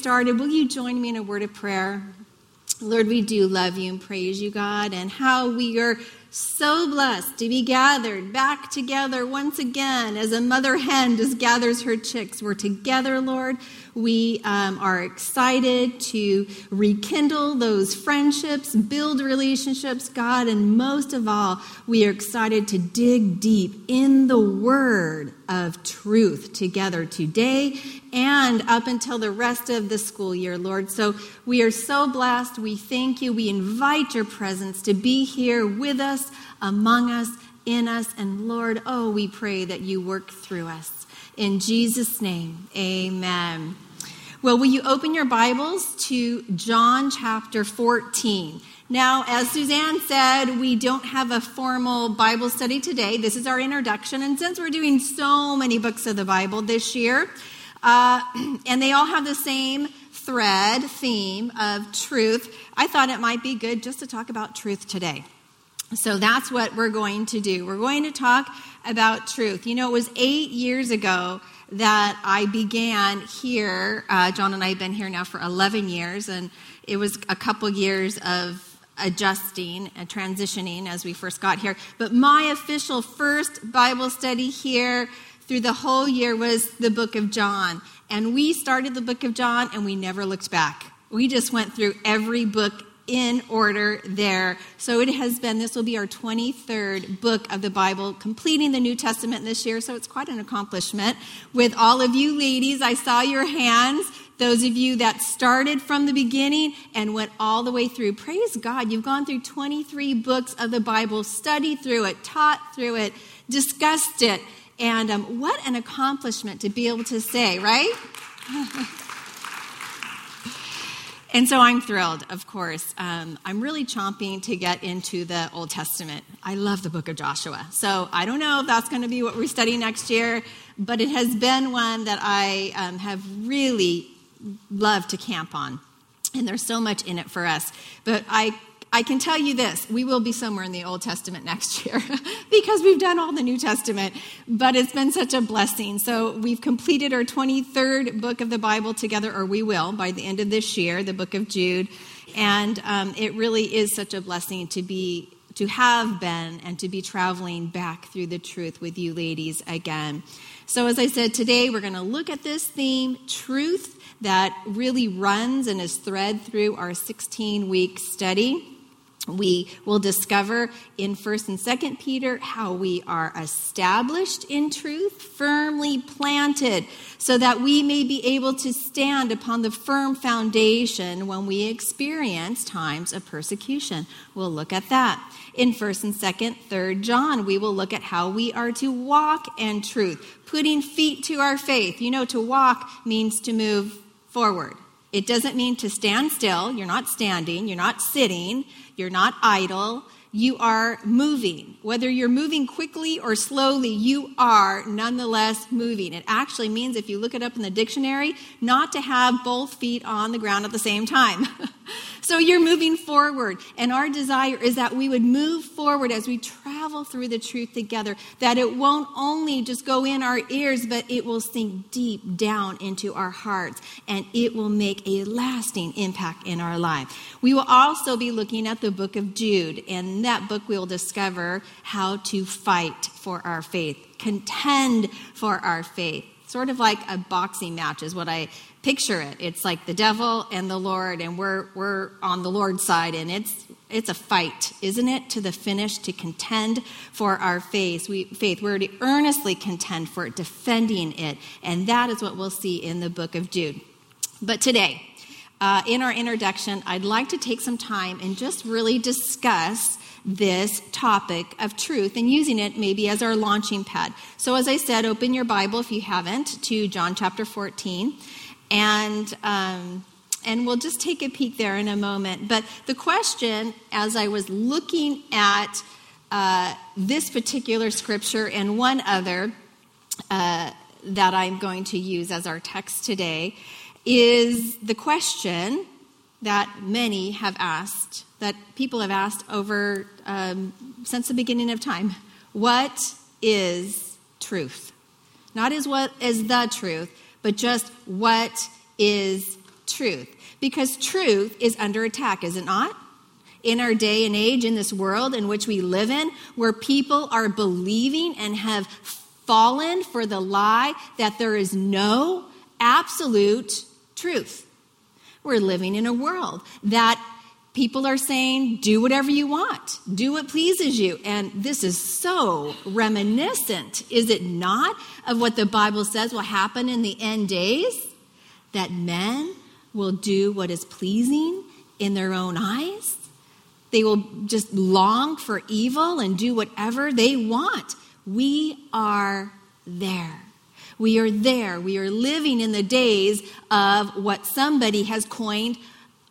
started, will you join me in a word of prayer? Lord, we do love you and praise you, God, and how we are so blessed to be gathered back together once again as a mother hen just gathers her chicks. We're together, Lord. We um, are excited to rekindle those friendships, build relationships, God, and most of all, we are excited to dig deep in the Word of truth together today and up until the rest of the school year, Lord. So we are so blessed. We thank you. We invite your presence to be here with us, among us, in us. And Lord, oh, we pray that you work through us. In Jesus' name, amen. Well, will you open your Bibles to John chapter 14? Now, as Suzanne said, we don't have a formal Bible study today. This is our introduction. And since we're doing so many books of the Bible this year, uh, and they all have the same thread, theme of truth, I thought it might be good just to talk about truth today. So that's what we're going to do. We're going to talk about truth. You know, it was eight years ago that I began here. Uh, John and I have been here now for 11 years, and it was a couple years of adjusting and transitioning as we first got here. But my official first Bible study here through the whole year was the book of John. And we started the book of John and we never looked back. We just went through every book in order there. So it has been, this will be our 23rd book of the Bible, completing the New Testament this year. So it's quite an accomplishment. With all of you ladies, I saw your hands. Those of you that started from the beginning and went all the way through, praise God, you've gone through 23 books of the Bible, studied through it, taught through it, discussed it. And um, what an accomplishment to be able to say, right? And so I'm thrilled, of course. Um, I'm really chomping to get into the Old Testament. I love the book of Joshua. So I don't know if that's going to be what we're studying next year, but it has been one that I um, have really loved to camp on. And there's so much in it for us. But I I can tell you this we will be somewhere in the Old Testament next year because we've done all the New Testament, but it's been such a blessing. So we've completed our 23rd book of the Bible together, or we will by the end of this year, the book of Jude. And um, it really is such a blessing to be to have been and to be traveling back through the truth with you ladies again. So, as I said, today we're going to look at this theme truth that really runs and is thread through our 16 week study we will discover in 1st and 2nd Peter how we are established in truth, firmly planted, so that we may be able to stand upon the firm foundation when we experience times of persecution. We'll look at that. In 1st and 2nd, 3rd John, we will look at how we are to walk in truth, putting feet to our faith. You know, to walk means to move forward. It doesn't mean to stand still. You're not standing. You're not sitting. You're not idle. You are moving. Whether you're moving quickly or slowly, you are nonetheless moving. It actually means, if you look it up in the dictionary, not to have both feet on the ground at the same time. So you're moving forward. And our desire is that we would move forward as we travel through the truth together, that it won't only just go in our ears, but it will sink deep down into our hearts and it will make a lasting impact in our life. We will also be looking at the book of Jude. and In that book, we will discover how to fight for our faith, contend for our faith sort of like a boxing match is what I picture it. It's like the devil and the Lord, and we're we're on the Lord's side, and it's it's a fight, isn't it, to the finish to contend for our faith. We faith we're to earnestly contend for it, defending it, and that is what we'll see in the book of Jude. But today, uh, in our introduction, I'd like to take some time and just really discuss this topic of truth and using it maybe as our launching pad. So, as I said, open your Bible if you haven't to John chapter 14. And, um, and we'll just take a peek there in a moment. But the question, as I was looking at uh, this particular scripture and one other uh, that I'm going to use as our text today, is the question that many have asked, that people have asked over um, since the beginning of time. What is truth? Not as what is the truth, but just what is truth because truth is under attack, is it not? In our day and age, in this world in which we live in, where people are believing and have fallen for the lie that there is no absolute truth. We're living in a world that people are saying, do whatever you want, do what pleases you. And this is so reminiscent, is it not, of what the Bible says will happen in the end days? That men will do what is pleasing in their own eyes. They will just long for evil and do whatever they want. We are there. We are there. We are living in the days of what somebody has coined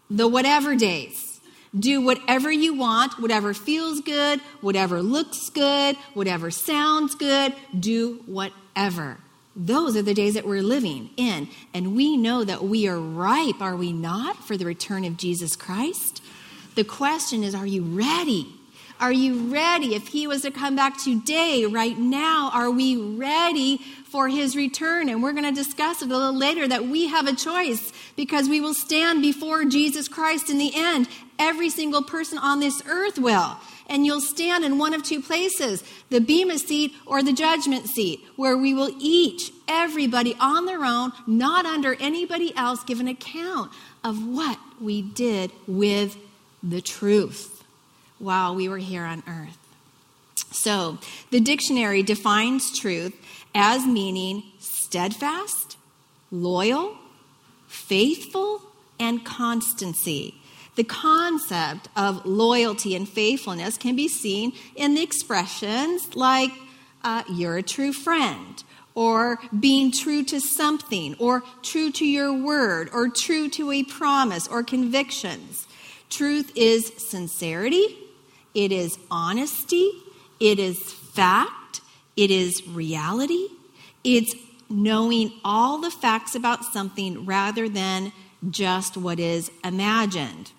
the whatever days. Do whatever you want, whatever feels good, whatever looks good, whatever sounds good, do whatever. Those are the days that we're living in. And we know that we are ripe, are we not, for the return of Jesus Christ? The question is, are you ready? Are you ready? If he was to come back today, right now, are we ready for his return? And we're going to discuss it a little later that we have a choice because we will stand before Jesus Christ in the end. Every single person on this earth will. And you'll stand in one of two places the Bema seat or the judgment seat, where we will each, everybody on their own, not under anybody else, give an account of what we did with the truth while we were here on earth. So, the dictionary defines truth as meaning steadfast, loyal, faithful, and constancy. The concept of loyalty and faithfulness can be seen in the expressions like, uh, you're a true friend, or being true to something, or true to your word, or true to a promise, or convictions. Truth is sincerity, it is honesty, it is fact, it is reality, it's knowing all the facts about something rather than just what is imagined.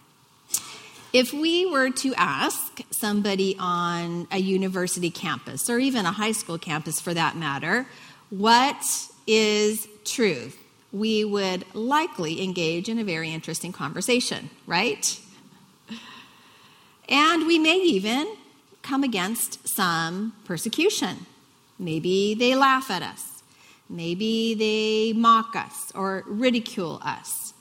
If we were to ask somebody on a university campus, or even a high school campus for that matter, what is truth? We would likely engage in a very interesting conversation, right? And we may even come against some persecution. Maybe they laugh at us. Maybe they mock us or ridicule us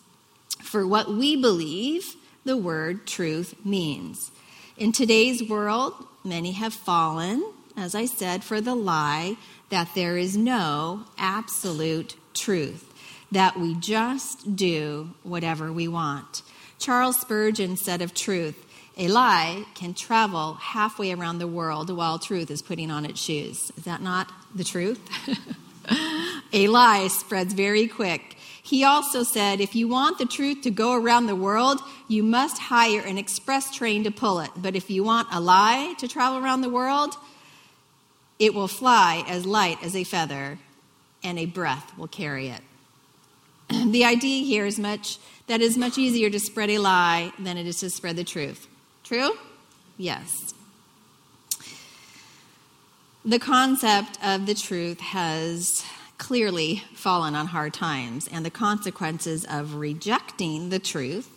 for what we believe the word truth means. In today's world, many have fallen, as I said, for the lie that there is no absolute truth, that we just do whatever we want. Charles Spurgeon said of truth, a lie can travel halfway around the world while truth is putting on its shoes. Is that not the truth? a lie spreads very quick. He also said, if you want the truth to go around the world, you must hire an express train to pull it. But if you want a lie to travel around the world, it will fly as light as a feather, and a breath will carry it. the idea here is much that is much easier to spread a lie than it is to spread the truth. True? Yes. The concept of the truth has clearly fallen on hard times, and the consequences of rejecting the truth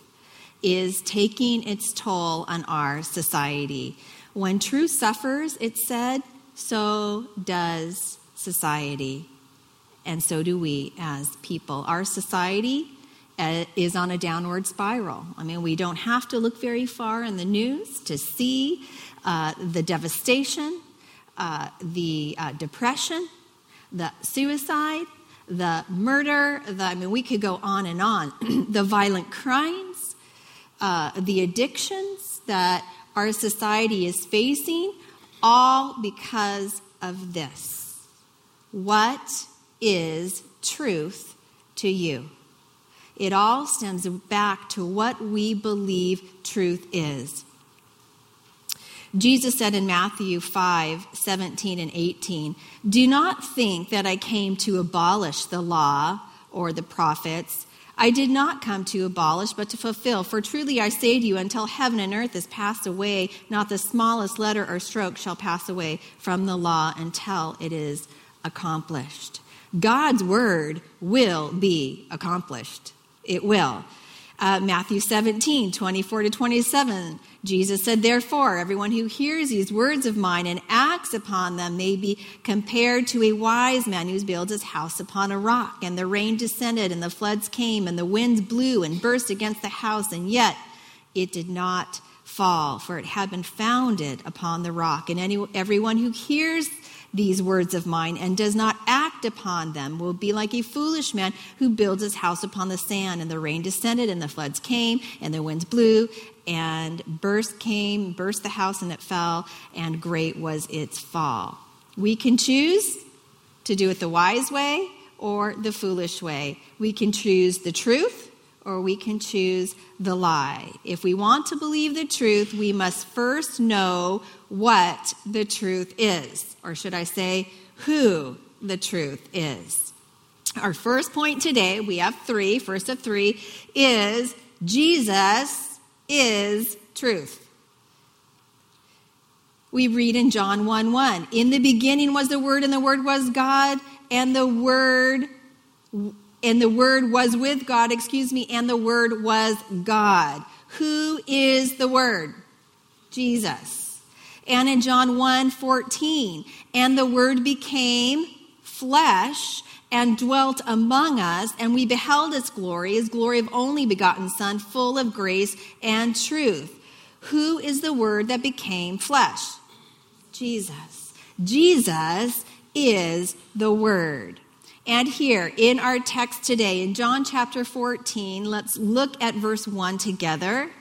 is taking its toll on our society. When truth suffers, it said, so does society, and so do we as people. Our society uh, is on a downward spiral. I mean, we don't have to look very far in the news to see uh, the devastation, uh, the uh, depression, the suicide, the murder, the, I mean, we could go on and on. the violent crimes, uh, the addictions that our society is facing, all because of this. What is truth to you? It all stems back to what we believe truth is. Jesus said in Matthew 5 17 and 18, Do not think that I came to abolish the law or the prophets. I did not come to abolish, but to fulfill. For truly I say to you, until heaven and earth is passed away, not the smallest letter or stroke shall pass away from the law until it is accomplished. God's word will be accomplished. It will. Uh, Matthew 17, 24 to 27. Jesus said, Therefore, everyone who hears these words of mine and acts upon them may be compared to a wise man who builds his house upon a rock. And the rain descended, and the floods came, and the winds blew and burst against the house, and yet it did not fall, for it had been founded upon the rock. And any, everyone who hears these words of mine and does not act upon them will be like a foolish man who builds his house upon the sand. And the rain descended, and the floods came, and the winds blew, and burst came, burst the house, and it fell, and great was its fall. We can choose to do it the wise way or the foolish way. We can choose the truth or we can choose the lie. If we want to believe the truth, we must first know what the truth is, or should I say, who the truth is. Our first point today, we have three, first of three, is Jesus is truth. We read in John 1 1. In the beginning was the Word, and the Word was God, and the Word and the Word was with God, excuse me, and the Word was God. Who is the Word? Jesus. And in John 1 14, and the Word became flesh and dwelt among us, and we beheld its glory, his glory of only begotten Son, full of grace and truth. Who is the Word that became flesh? Jesus. Jesus is the Word. And here in our text today, in John chapter 14, let's look at verse 1 together.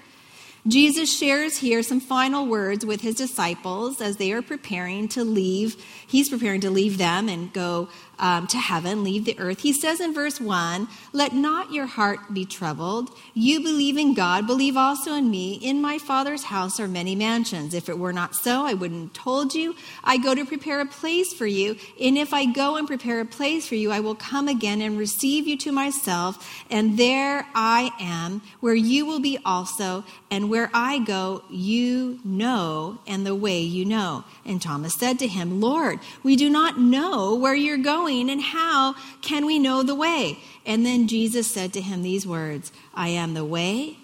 Jesus shares here some final words with his disciples as they are preparing to leave. He's preparing to leave them and go um, to heaven, leave the earth. He says in verse 1 Let not your heart be troubled. You believe in God, believe also in me. In my Father's house are many mansions. If it were not so, I wouldn't have told you. I go to prepare a place for you. And if I go and prepare a place for you, I will come again and receive you to myself. And there I am, where you will be also. And where I go, you know, and the way you know. And Thomas said to him, Lord, we do not know where you're going going, and how can we know the way? And then Jesus said to him these words I am the way,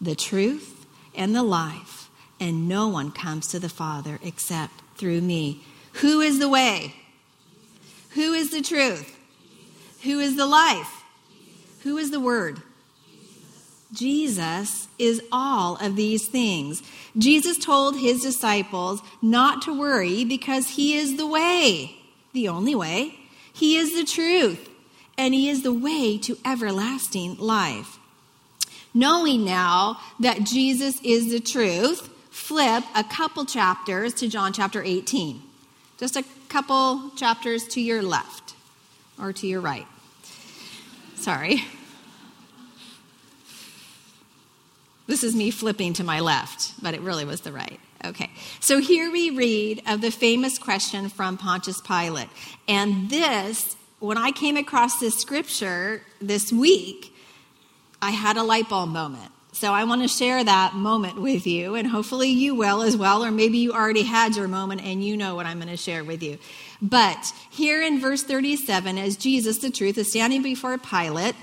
the truth, and the life, and no one comes to the Father except through me. Who is the way? Who is the truth? Who is the life? Who is the Word? Jesus is all of these things. Jesus told his disciples not to worry because he is the way, the only way. He is the truth, and He is the way to everlasting life. Knowing now that Jesus is the truth, flip a couple chapters to John chapter 18. Just a couple chapters to your left or to your right. Sorry. This is me flipping to my left, but it really was the right. Okay, so here we read of the famous question from Pontius Pilate. And this, when I came across this scripture this week, I had a light bulb moment. So I want to share that moment with you, and hopefully you will as well, or maybe you already had your moment and you know what I'm going to share with you. But here in verse 37, as Jesus, the truth, is standing before Pilate,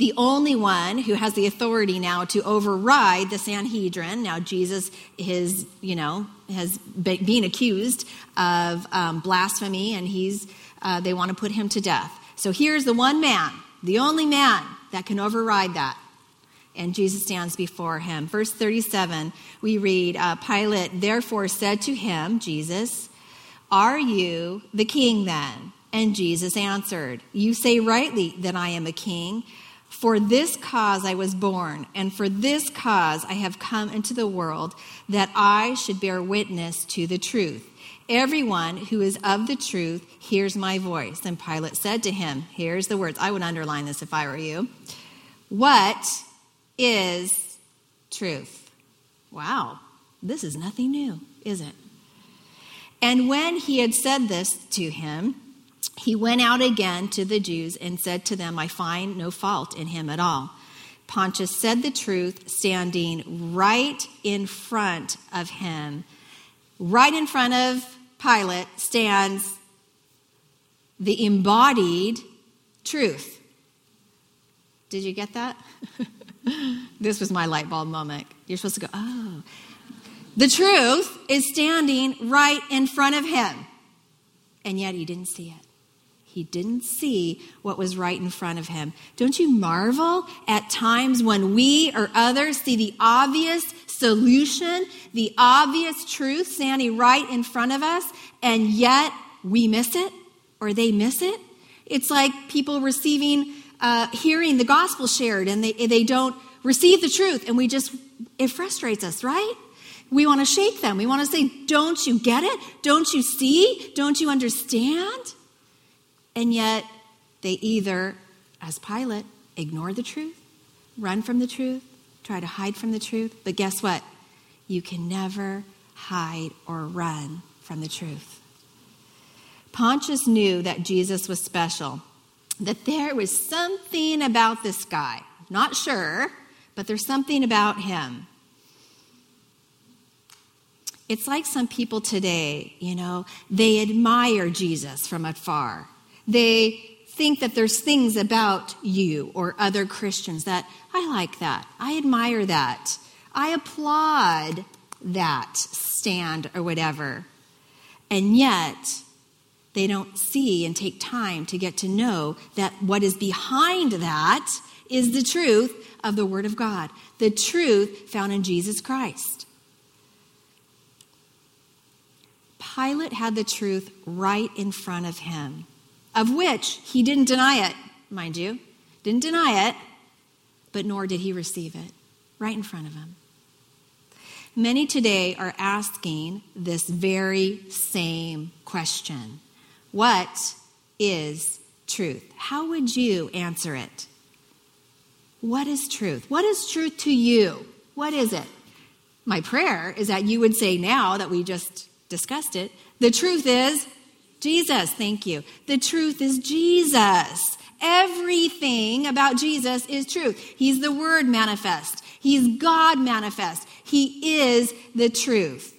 the only one who has the authority now to override the Sanhedrin. Now, Jesus is, you know, has been being accused of um, blasphemy, and he's uh, they want to put him to death. So here's the one man, the only man that can override that. And Jesus stands before him. Verse 37, we read uh, Pilate therefore said to him, Jesus, Are you the king then? And Jesus answered, You say rightly that I am a king. For this cause I was born, and for this cause I have come into the world, that I should bear witness to the truth. Everyone who is of the truth hears my voice. And Pilate said to him, Here's the words. I would underline this if I were you. What is truth? Wow, this is nothing new, is it? And when he had said this to him, he went out again to the Jews and said to them, I find no fault in him at all. Pontius said the truth, standing right in front of him. Right in front of Pilate stands the embodied truth. Did you get that? this was my light bulb moment. You're supposed to go, oh. The truth is standing right in front of him. And yet he didn't see it. He didn't see what was right in front of him. Don't you marvel at times when we or others see the obvious solution, the obvious truth standing right in front of us, and yet we miss it or they miss it? It's like people receiving, uh, hearing the gospel shared and they, they don't receive the truth, and we just, it frustrates us, right? We want to shake them. We want to say, Don't you get it? Don't you see? Don't you understand? And yet, they either, as Pilate, ignore the truth, run from the truth, try to hide from the truth. But guess what? You can never hide or run from the truth. Pontius knew that Jesus was special, that there was something about this guy. Not sure, but there's something about him. It's like some people today, you know, they admire Jesus from afar. They think that there's things about you or other Christians that I like that. I admire that. I applaud that stand or whatever. And yet, they don't see and take time to get to know that what is behind that is the truth of the Word of God, the truth found in Jesus Christ. Pilate had the truth right in front of him of which he didn't deny it, mind you, didn't deny it, but nor did he receive it right in front of him. Many today are asking this very same question What is truth? How would you answer it? What is truth? What is truth to you? What is it? My prayer is that you would say now that we just discussed it, the truth is Jesus, thank you. The truth is Jesus. Everything about Jesus is truth. He's the Word manifest, He's God manifest. He is the truth.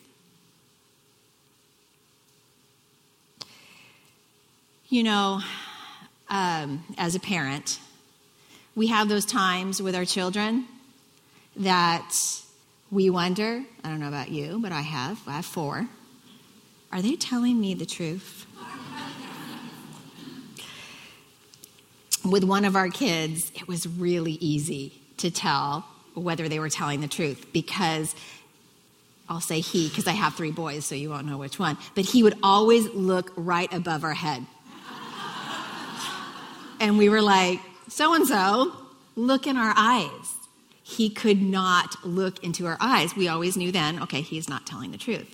You know, um, as a parent, we have those times with our children that we wonder. I don't know about you, but I have. I have four. Are they telling me the truth? With one of our kids, it was really easy to tell whether they were telling the truth because I'll say he because I have three boys, so you won't know which one. But he would always look right above our head. and we were like, so and so, look in our eyes. He could not look into our eyes. We always knew then, okay, he's not telling the truth.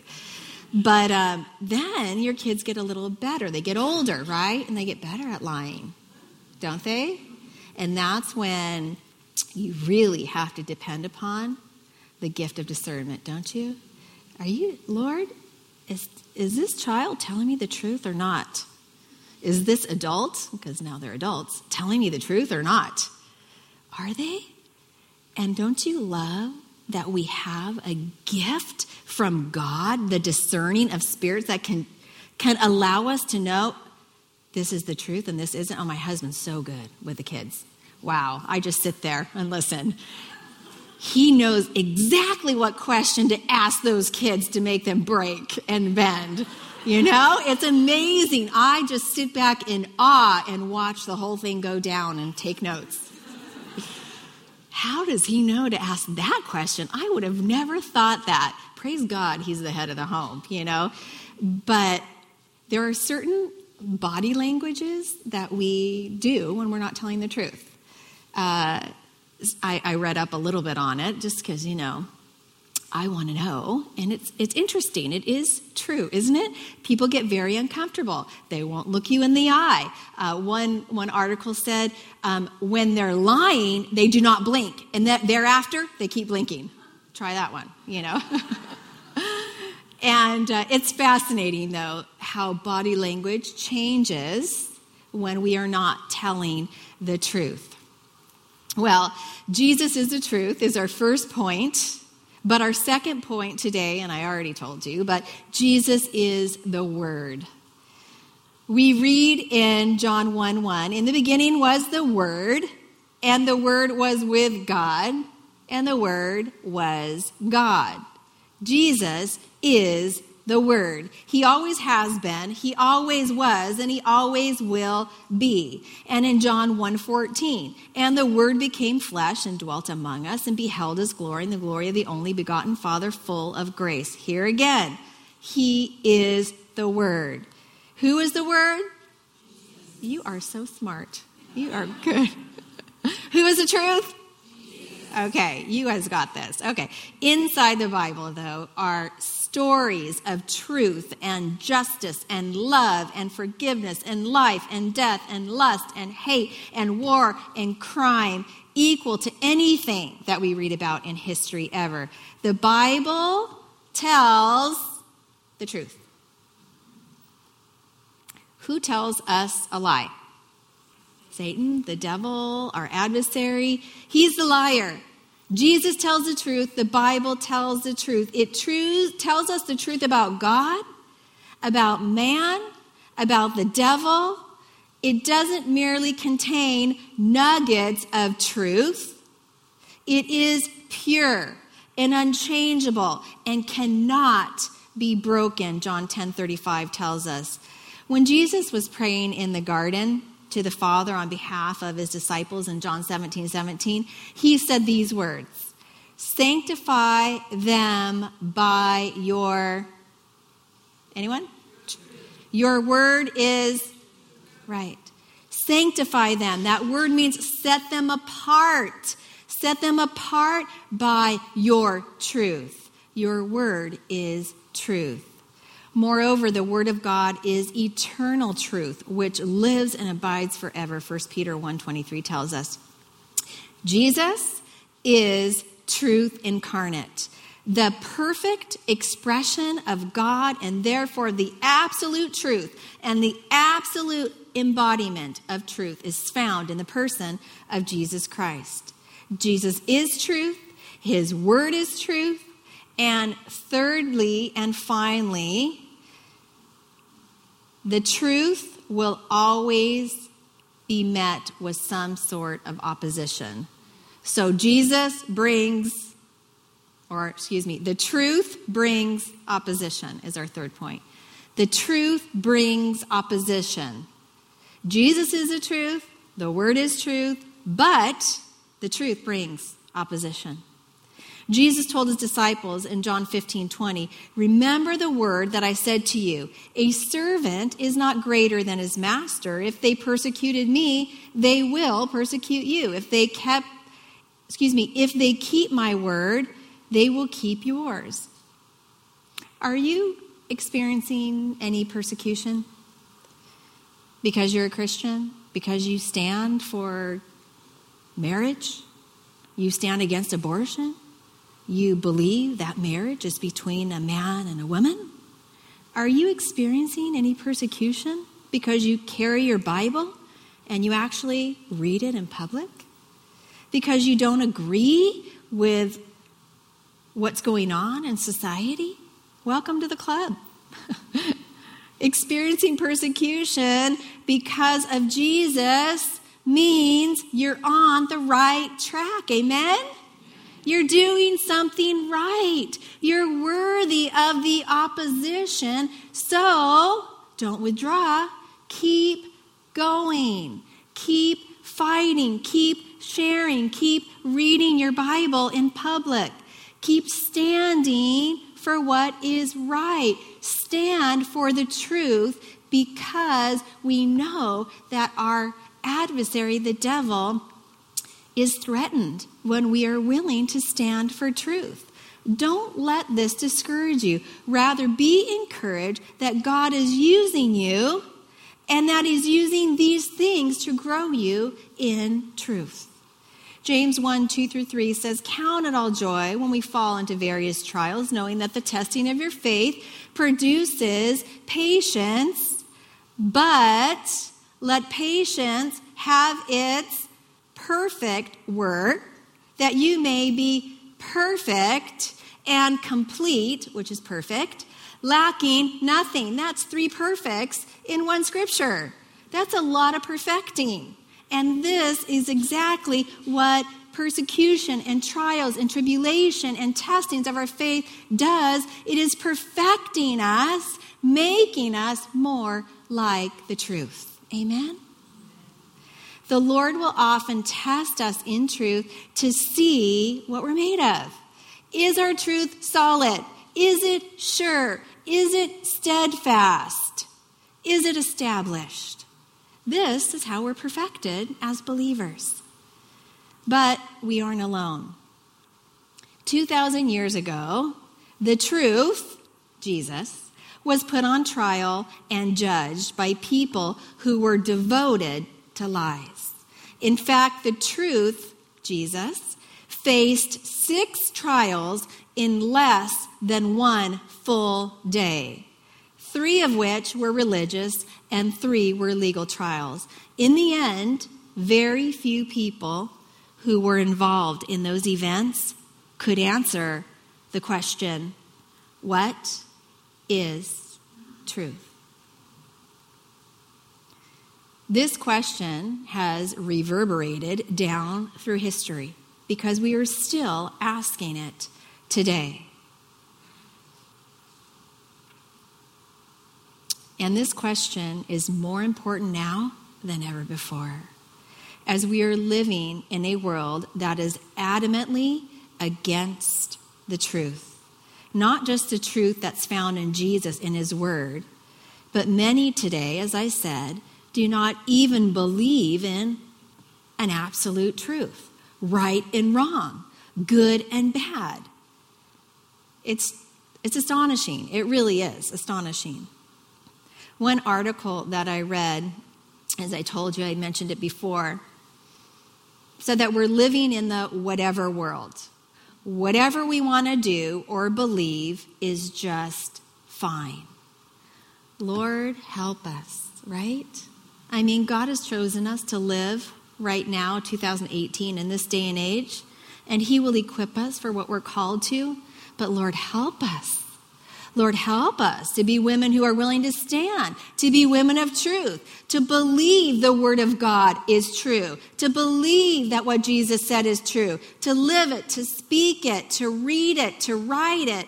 But um, then your kids get a little better. They get older, right? And they get better at lying don't they? And that's when you really have to depend upon the gift of discernment, don't you? Are you, Lord, is, is this child telling me the truth or not? Is this adult, because now they're adults, telling me the truth or not? Are they? And don't you love that we have a gift from God, the discerning of spirits that can, can allow us to know this is the truth and this isn't. Oh, my husband's so good with the kids. Wow, I just sit there and listen. He knows exactly what question to ask those kids to make them break and bend. You know, it's amazing. I just sit back in awe and watch the whole thing go down and take notes. How does he know to ask that question? I would have never thought that. Praise God, he's the head of the home, you know. But there are certain body languages that we do when we're not telling the truth. Uh, I, I, read up a little bit on it just because, you know, I want to know. And it's, it's interesting. It is true, isn't it? People get very uncomfortable. They won't look you in the eye. Uh, one, one article said um, when they're lying, they do not blink. And that thereafter, they keep blinking. Try that one, you know. And uh, it's fascinating, though, how body language changes when we are not telling the truth. Well, Jesus is the truth, is our first point. But our second point today, and I already told you, but Jesus is the Word. We read in John 1 1, in the beginning was the Word, and the Word was with God, and the Word was God. Jesus is the Word. He always has been, He always was, and He always will be. And in John 1:14, and the Word became flesh and dwelt among us and beheld His glory and the glory of the only begotten Father, full of grace. Here again, He is the Word. Who is the Word? You are so smart. You are good. Who is the truth? Okay, you guys got this. Okay. Inside the Bible, though, are stories of truth and justice and love and forgiveness and life and death and lust and hate and war and crime equal to anything that we read about in history ever. The Bible tells the truth. Who tells us a lie? Satan, the devil, our adversary. He's the liar. Jesus tells the truth. The Bible tells the truth. It tells us the truth about God, about man, about the devil. It doesn't merely contain nuggets of truth. It is pure and unchangeable and cannot be broken, John 10 35 tells us. When Jesus was praying in the garden, to the Father on behalf of his disciples in John 17 17, he said these words Sanctify them by your. Anyone? Your word is right. Sanctify them. That word means set them apart. Set them apart by your truth. Your word is truth. Moreover, the word of God is eternal truth, which lives and abides forever. 1 Peter 1:23 tells us. Jesus is truth incarnate, the perfect expression of God and therefore the absolute truth and the absolute embodiment of truth is found in the person of Jesus Christ. Jesus is truth, his word is truth, and thirdly and finally, the truth will always be met with some sort of opposition. So Jesus brings, or excuse me, the truth brings opposition, is our third point. The truth brings opposition. Jesus is the truth, the word is truth, but the truth brings opposition. Jesus told his disciples in John 15 20, Remember the word that I said to you A servant is not greater than his master. If they persecuted me, they will persecute you. If they kept, excuse me, if they keep my word, they will keep yours. Are you experiencing any persecution? Because you're a Christian? Because you stand for marriage? You stand against abortion? You believe that marriage is between a man and a woman? Are you experiencing any persecution because you carry your Bible and you actually read it in public? Because you don't agree with what's going on in society? Welcome to the club. experiencing persecution because of Jesus means you're on the right track. Amen? You're doing something right. You're worthy of the opposition. So don't withdraw. Keep going. Keep fighting. Keep sharing. Keep reading your Bible in public. Keep standing for what is right. Stand for the truth because we know that our adversary, the devil, is threatened when we are willing to stand for truth. Don't let this discourage you. Rather, be encouraged that God is using you and that He's using these things to grow you in truth. James 1 2 through 3 says, Count it all joy when we fall into various trials, knowing that the testing of your faith produces patience, but let patience have its perfect work, that you may be perfect and complete, which is perfect, lacking nothing. That's three perfects in one scripture. That's a lot of perfecting. And this is exactly what persecution and trials and tribulation and testings of our faith does. It is perfecting us, making us more like the truth. Amen? The Lord will often test us in truth to see what we're made of. Is our truth solid? Is it sure? Is it steadfast? Is it established? This is how we're perfected as believers. But we aren't alone. 2,000 years ago, the truth, Jesus, was put on trial and judged by people who were devoted to lies. In fact, the truth, Jesus, faced six trials in less than one full day, three of which were religious and three were legal trials. In the end, very few people who were involved in those events could answer the question what is truth? This question has reverberated down through history because we are still asking it today. And this question is more important now than ever before as we are living in a world that is adamantly against the truth. Not just the truth that's found in Jesus in His Word, but many today, as I said, do not even believe in an absolute truth right and wrong, good and bad. It's, it's astonishing. It really is astonishing. One article that I read, as I told you, I mentioned it before, said that we're living in the whatever world. Whatever we want to do or believe is just fine. Lord, help us, right? I mean, God has chosen us to live right now, 2018, in this day and age, and He will equip us for what we're called to. But Lord, help us. Lord, help us to be women who are willing to stand, to be women of truth, to believe the Word of God is true, to believe that what Jesus said is true, to live it, to speak it, to read it, to write it,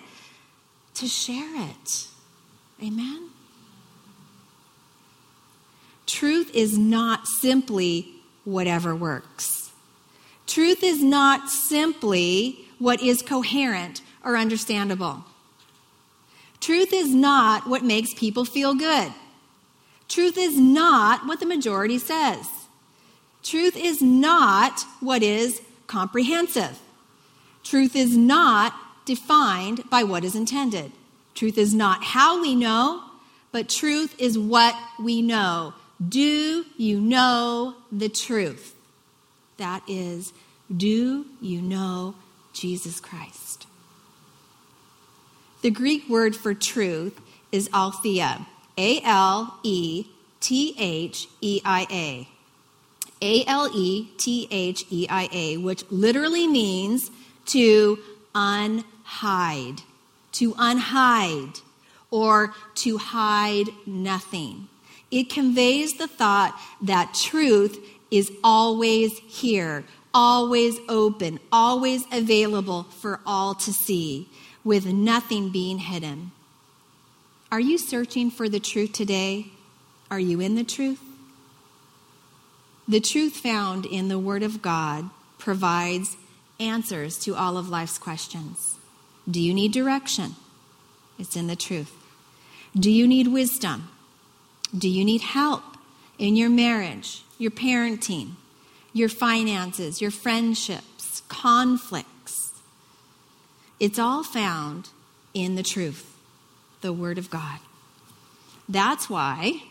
to share it. Amen? Truth is not simply whatever works. Truth is not simply what is coherent or understandable. Truth is not what makes people feel good. Truth is not what the majority says. Truth is not what is comprehensive. Truth is not defined by what is intended. Truth is not how we know, but truth is what we know. Do you know the truth? That is, do you know Jesus Christ? The Greek word for truth is aletheia, A L E T H E I A. A L E T H E I A, which literally means to unhide, to unhide, or to hide nothing. It conveys the thought that truth is always here, always open, always available for all to see, with nothing being hidden. Are you searching for the truth today? Are you in the truth? The truth found in the Word of God provides answers to all of life's questions. Do you need direction? It's in the truth. Do you need wisdom? Do you need help in your marriage, your parenting, your finances, your friendships, conflicts? It's all found in the truth, the Word of God. That's why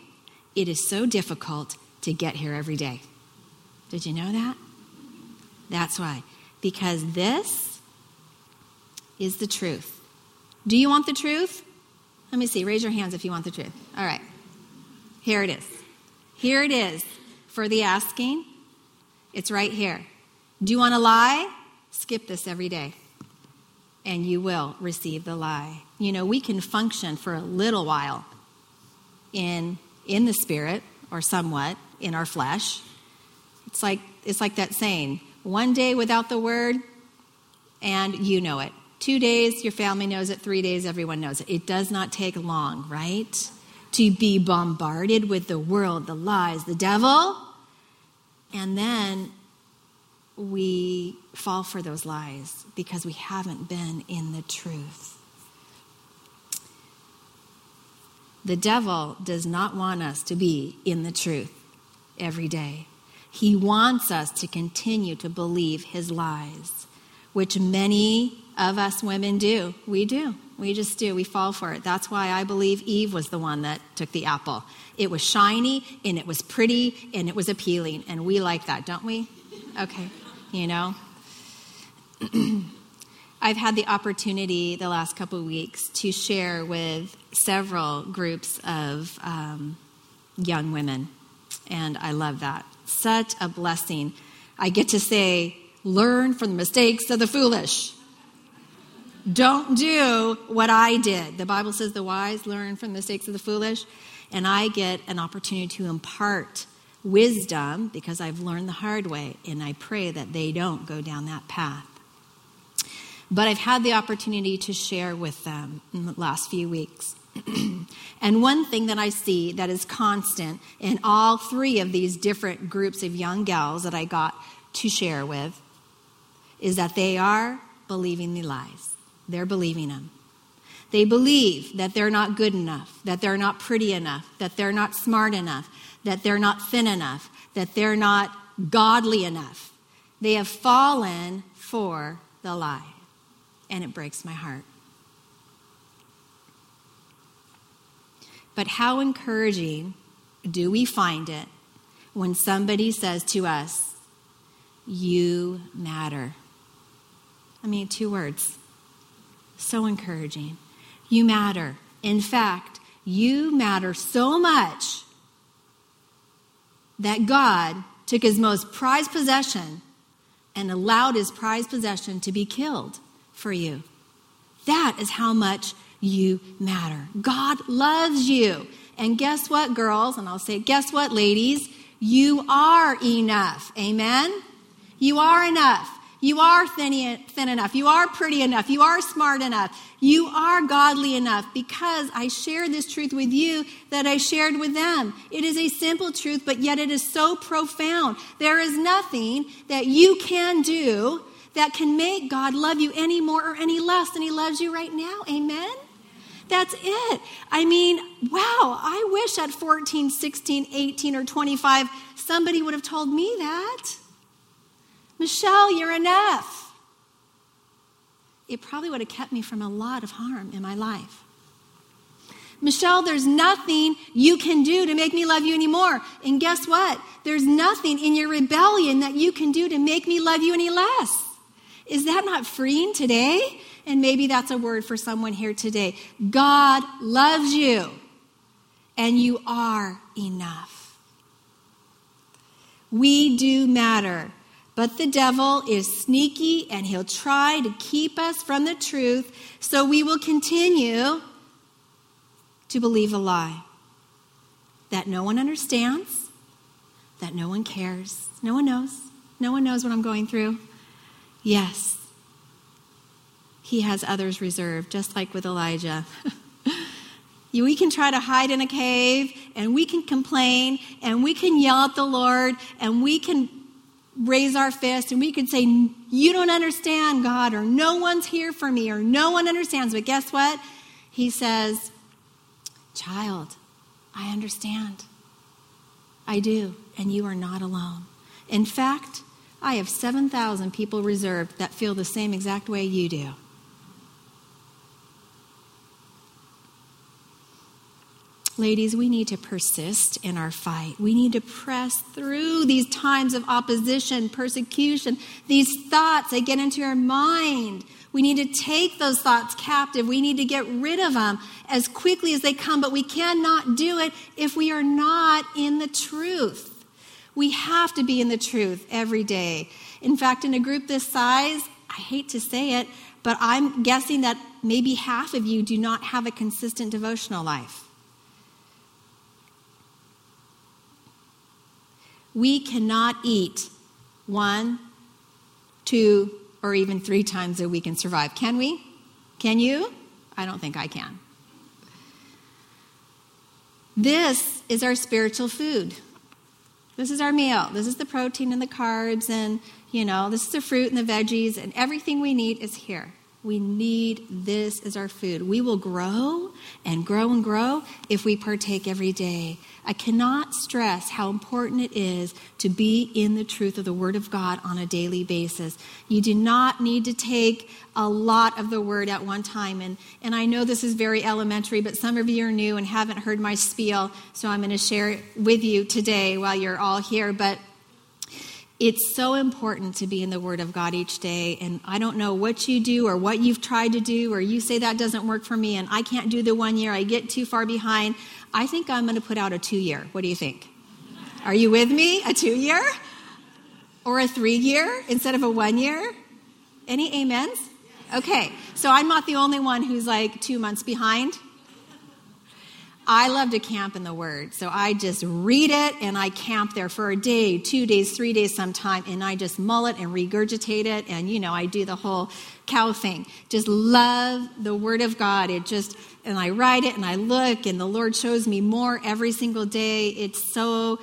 it is so difficult to get here every day. Did you know that? That's why. Because this is the truth. Do you want the truth? Let me see. Raise your hands if you want the truth. All right. Here it is. Here it is for the asking. It's right here. Do you want to lie? Skip this every day, and you will receive the lie. You know, we can function for a little while in, in the spirit, or somewhat in our flesh. It's like, it's like that saying one day without the word, and you know it. Two days, your family knows it. Three days, everyone knows it. It does not take long, right? To be bombarded with the world, the lies, the devil. And then we fall for those lies because we haven't been in the truth. The devil does not want us to be in the truth every day. He wants us to continue to believe his lies, which many of us women do. We do. We just do. We fall for it. That's why I believe Eve was the one that took the apple. It was shiny and it was pretty and it was appealing. And we like that, don't we? Okay. You know? I've had the opportunity the last couple of weeks to share with several groups of um, young women, and I love that. Such a blessing. I get to say, learn from the mistakes of the foolish. Don't do what I did. The Bible says the wise learn from the mistakes of the foolish, and I get an opportunity to impart wisdom because I've learned the hard way, and I pray that they don't go down that path. But I've had the opportunity to share with them in the last few weeks. and one thing that I see that is constant in all three of these different groups of young gals that I got to share with is that they are believing the lies. They're believing them. They believe that they're not good enough, that they're not pretty enough, that they're not smart enough, that they're not thin enough, that they're not godly enough. They have fallen for the lie and it breaks my heart. But how encouraging do we find it when somebody says to us, You matter? I mean, two words. So encouraging. You matter. In fact, you matter so much that God took his most prized possession and allowed his prized possession to be killed for you. That is how much you matter. God loves you. And guess what, girls? And I'll say, guess what, ladies? You are enough. Amen? You are enough. You are thin, thin enough. You are pretty enough. You are smart enough. You are godly enough because I share this truth with you that I shared with them. It is a simple truth, but yet it is so profound. There is nothing that you can do that can make God love you any more or any less than He loves you right now. Amen? That's it. I mean, wow, I wish at 14, 16, 18, or 25 somebody would have told me that. Michelle, you're enough. It probably would have kept me from a lot of harm in my life. Michelle, there's nothing you can do to make me love you anymore. And guess what? There's nothing in your rebellion that you can do to make me love you any less. Is that not freeing today? And maybe that's a word for someone here today. God loves you, and you are enough. We do matter, but the devil is sneaky and he'll try to keep us from the truth, so we will continue to believe a lie that no one understands, that no one cares, no one knows, no one knows what I'm going through. Yes, he has others reserved, just like with Elijah. we can try to hide in a cave and we can complain and we can yell at the Lord and we can raise our fist and we can say, You don't understand, God, or no one's here for me, or no one understands. But guess what? He says, Child, I understand. I do, and you are not alone. In fact, I have 7,000 people reserved that feel the same exact way you do. Ladies, we need to persist in our fight. We need to press through these times of opposition, persecution, these thoughts that get into our mind. We need to take those thoughts captive. We need to get rid of them as quickly as they come, but we cannot do it if we are not in the truth. We have to be in the truth every day. In fact, in a group this size, I hate to say it, but I'm guessing that maybe half of you do not have a consistent devotional life. We cannot eat one, two, or even three times a week and survive. Can we? Can you? I don't think I can. This is our spiritual food. This is our meal. This is the protein and the carbs, and you know, this is the fruit and the veggies, and everything we need is here. We need this as our food. We will grow and grow and grow if we partake every day. I cannot stress how important it is to be in the truth of the Word of God on a daily basis. You do not need to take a lot of the Word at one time. And, and I know this is very elementary, but some of you are new and haven't heard my spiel, so I'm going to share it with you today while you're all here. But it's so important to be in the Word of God each day. And I don't know what you do or what you've tried to do, or you say that doesn't work for me and I can't do the one year, I get too far behind. I think I'm going to put out a two year. What do you think? Are you with me? A two year? Or a three year instead of a one year? Any amens? Okay, so I'm not the only one who's like two months behind. I love to camp in the Word. So I just read it and I camp there for a day, two days, three days sometime, and I just mull it and regurgitate it. And, you know, I do the whole cow thing. Just love the Word of God. It just, and I write it and I look, and the Lord shows me more every single day. It's so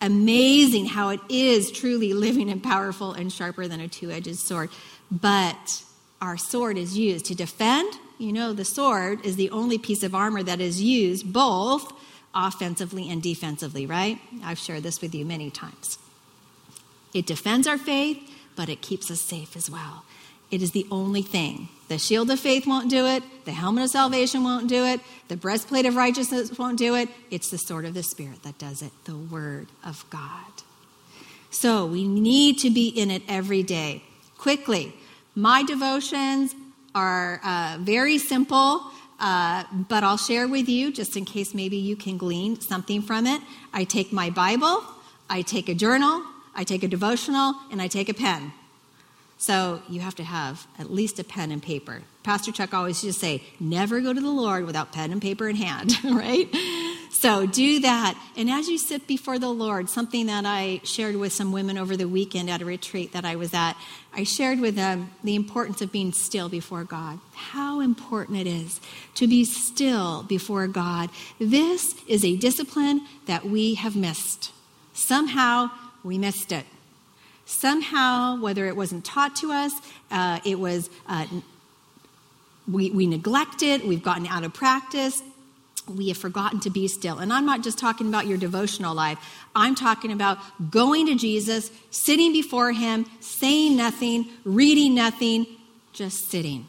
amazing how it is truly living and powerful and sharper than a two edged sword. But our sword is used to defend you know, the sword is the only piece of armor that is used both offensively and defensively, right? I've shared this with you many times. It defends our faith, but it keeps us safe as well. It is the only thing. The shield of faith won't do it. The helmet of salvation won't do it. The breastplate of righteousness won't do it. It's the sword of the Spirit that does it the Word of God. So we need to be in it every day. Quickly, my devotions, are uh, very simple, uh, but I'll share with you just in case maybe you can glean something from it. I take my Bible, I take a journal, I take a devotional, and I take a pen. So you have to have at least a pen and paper. Pastor Chuck always used to say, never go to the Lord without pen and paper in hand, right? So do that. And as you sit before the Lord, something that I shared with some women over the weekend at a retreat that I was at, I shared with them the importance of being still before God. How important it is to be still before God. This is a discipline that we have missed. Somehow we missed it. Somehow, whether it wasn't taught to us, uh, it was. Uh, we, we neglect it, we've gotten out of practice, we have forgotten to be still. And I'm not just talking about your devotional life, I'm talking about going to Jesus, sitting before Him, saying nothing, reading nothing, just sitting,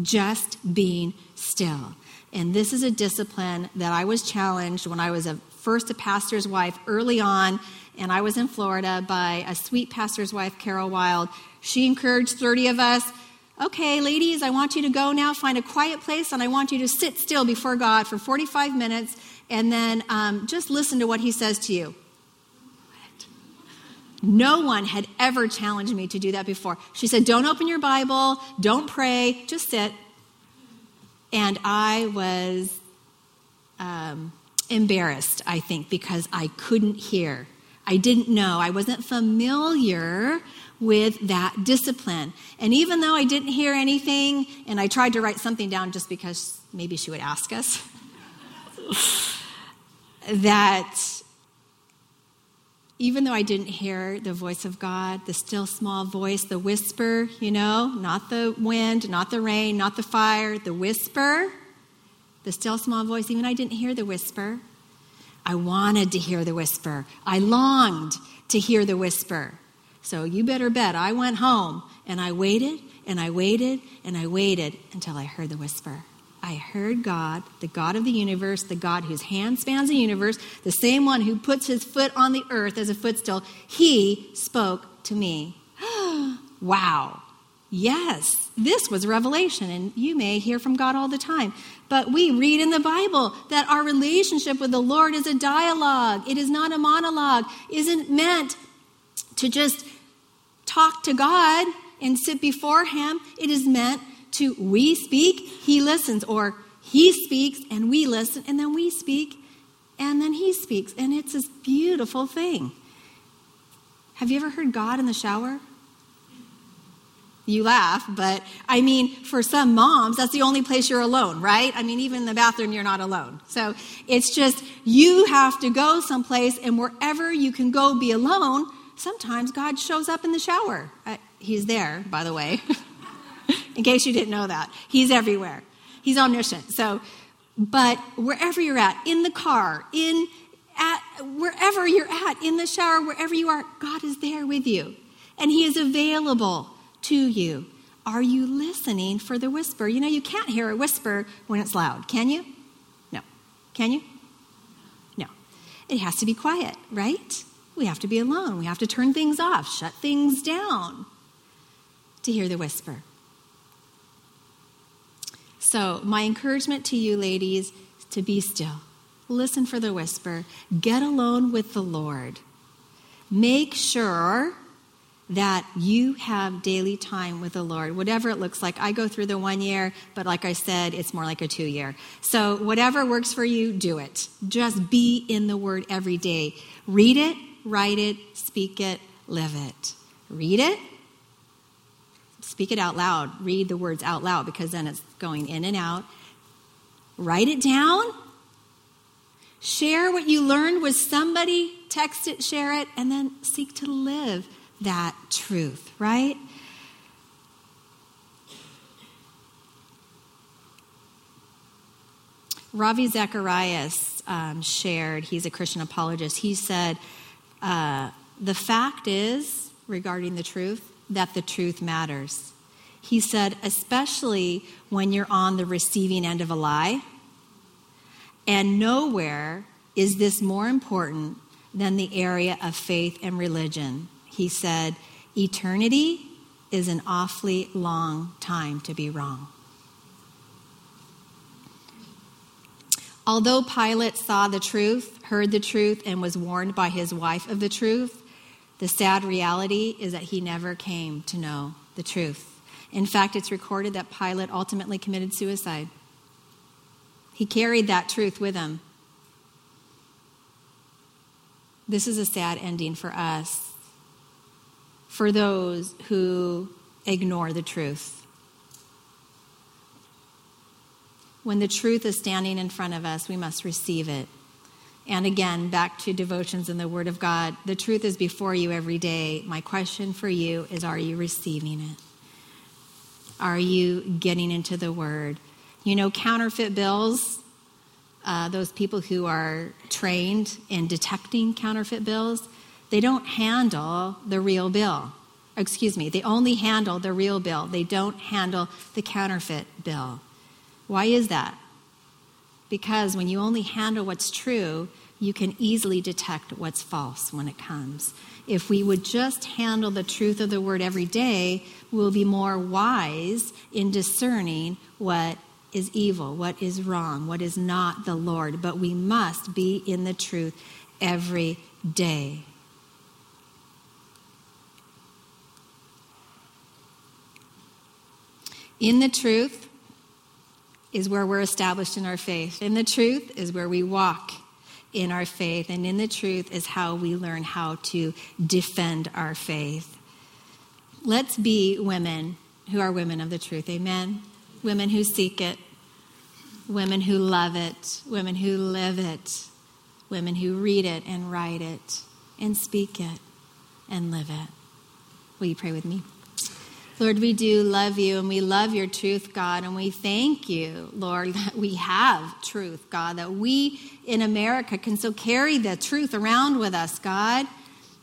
just being still. And this is a discipline that I was challenged when I was a first a pastor's wife early on, and I was in Florida by a sweet pastor's wife, Carol Wild. She encouraged 30 of us Okay, ladies, I want you to go now, find a quiet place, and I want you to sit still before God for 45 minutes and then um, just listen to what He says to you. No one had ever challenged me to do that before. She said, Don't open your Bible, don't pray, just sit. And I was um, embarrassed, I think, because I couldn't hear. I didn't know. I wasn't familiar with that discipline. And even though I didn't hear anything, and I tried to write something down just because maybe she would ask us, that even though I didn't hear the voice of God, the still small voice, the whisper, you know, not the wind, not the rain, not the fire, the whisper, the still small voice, even I didn't hear the whisper. I wanted to hear the whisper. I longed to hear the whisper. So you better bet I went home and I waited and I waited and I waited until I heard the whisper. I heard God, the God of the universe, the God whose hand spans the universe, the same one who puts his foot on the earth as a footstool. He spoke to me. wow. Yes, this was revelation, and you may hear from God all the time. But we read in the Bible that our relationship with the Lord is a dialogue. It is not a monologue. Isn't meant to just talk to God and sit before Him. It is meant to we speak, He listens, or He speaks and we listen, and then we speak and then He speaks. And it's this beautiful thing. Have you ever heard God in the shower? You laugh, but I mean, for some moms, that's the only place you're alone, right? I mean, even in the bathroom, you're not alone. So it's just you have to go someplace, and wherever you can go be alone, sometimes God shows up in the shower. He's there, by the way, in case you didn't know that. He's everywhere, He's omniscient. So, but wherever you're at, in the car, in at wherever you're at, in the shower, wherever you are, God is there with you. And He is available to you. Are you listening for the whisper? You know, you can't hear a whisper when it's loud, can you? No. Can you? No. It has to be quiet, right? We have to be alone. We have to turn things off, shut things down to hear the whisper. So, my encouragement to you, ladies, to be still Listen for the whisper. Get alone with the Lord. Make sure that you have daily time with the Lord, whatever it looks like. I go through the one year, but like I said, it's more like a two year. So, whatever works for you, do it. Just be in the Word every day. Read it, write it, speak it, live it. Read it, speak it out loud. Read the words out loud because then it's going in and out. Write it down Share what you learned with somebody, text it, share it, and then seek to live that truth, right? Ravi Zacharias um, shared, he's a Christian apologist, he said, uh, The fact is, regarding the truth, that the truth matters. He said, especially when you're on the receiving end of a lie and nowhere is this more important than the area of faith and religion. He said, Eternity is an awfully long time to be wrong. Although Pilate saw the truth, heard the truth, and was warned by his wife of the truth, the sad reality is that he never came to know the truth. In fact, it's recorded that Pilate ultimately committed suicide. He carried that truth with him. This is a sad ending for us, for those who ignore the truth. When the truth is standing in front of us, we must receive it. And again, back to devotions in the Word of God. The truth is before you every day. My question for you is Are you receiving it? Are you getting into the Word? You know, counterfeit bills, uh, those people who are trained in detecting counterfeit bills, they don't handle the real bill. Excuse me, they only handle the real bill. They don't handle the counterfeit bill. Why is that? Because when you only handle what's true, you can easily detect what's false when it comes. If we would just handle the truth of the word every day, we'll be more wise in discerning what is evil, what is wrong, what is not the Lord, but we must be in the truth every day. In the truth is where we're established in our faith. In the truth is where we walk in our faith. And in the truth is how we learn how to defend our faith. Let's be women who are women of the truth. Amen women who seek it, women who love it, women who live it, women who read it and write it and speak it and live it. Will you pray with me? Lord, we do love you and we love your truth, God, and we thank you, Lord, that we have truth, God, that we in America can still carry the truth around with us, God.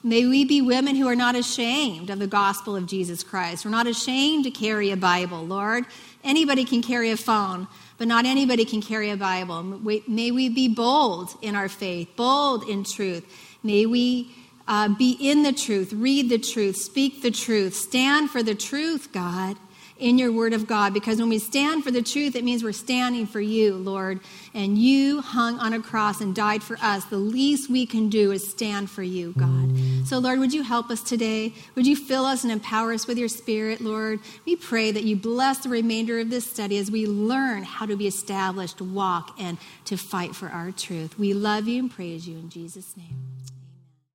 May we be women who are not ashamed of the gospel of Jesus Christ. We're not ashamed to carry a Bible, Lord. Anybody can carry a phone, but not anybody can carry a Bible. May we be bold in our faith, bold in truth. May we uh, be in the truth, read the truth, speak the truth, stand for the truth, God in your word of God because when we stand for the truth, it means we're standing for you, Lord. And you hung on a cross and died for us. The least we can do is stand for you, God. So, Lord, would you help us today? Would you fill us and empower us with your spirit, Lord? We pray that you bless the remainder of this study as we learn how to be established, to walk, and to fight for our truth. We love you and praise you in Jesus' name.